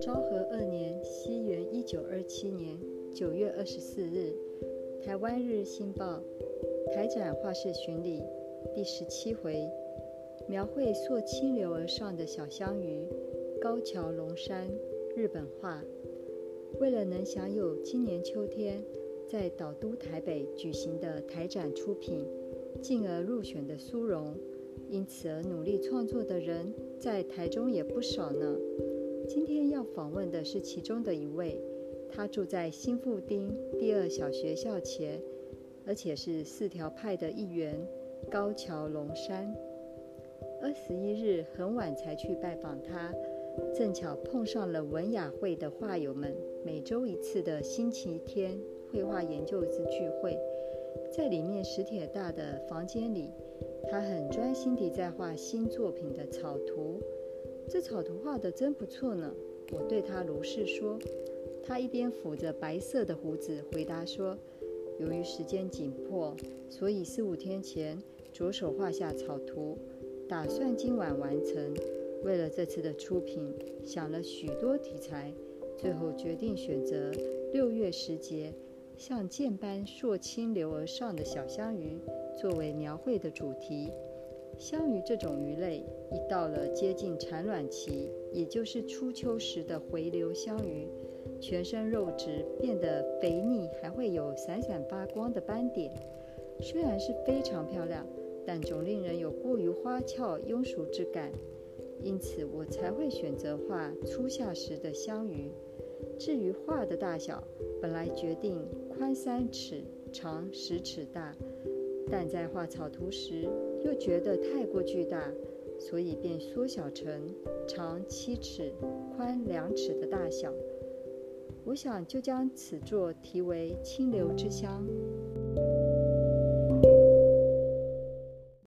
昭和二年（西元一九二七年）九月二十四日，《台湾日新报》台展画室巡礼第十七回，描绘溯清流而上的小香鱼，高桥龙山，日本画。为了能享有今年秋天在岛都台北举行的台展出品，进而入选的殊荣，因此而努力创作的人在台中也不少呢。今天要访问的是其中的一位，他住在新富町第二小学校前，而且是四条派的一员高桥龙山。二十一日很晚才去拜访他。正巧碰上了文雅会的画友们每周一次的星期天绘画研究之聚会，在里面石铁大的房间里，他很专心地在画新作品的草图。这草图画得真不错呢，我对他如是说。他一边抚着白色的胡子回答说：“由于时间紧迫，所以四五天前着手画下草图，打算今晚完成。”为了这次的出品，想了许多题材，最后决定选择六月时节像箭般溯清流而上的小香鱼作为描绘的主题。香鱼这种鱼类，一到了接近产卵期，也就是初秋时的回流香鱼，全身肉质变得肥腻，还会有闪闪发光的斑点。虽然是非常漂亮，但总令人有过于花俏庸俗之感。因此，我才会选择画初夏时的香鱼。至于画的大小，本来决定宽三尺、长十尺大，但在画草图时又觉得太过巨大，所以便缩小成长七尺、宽两尺的大小。我想就将此作题为《清流之乡》。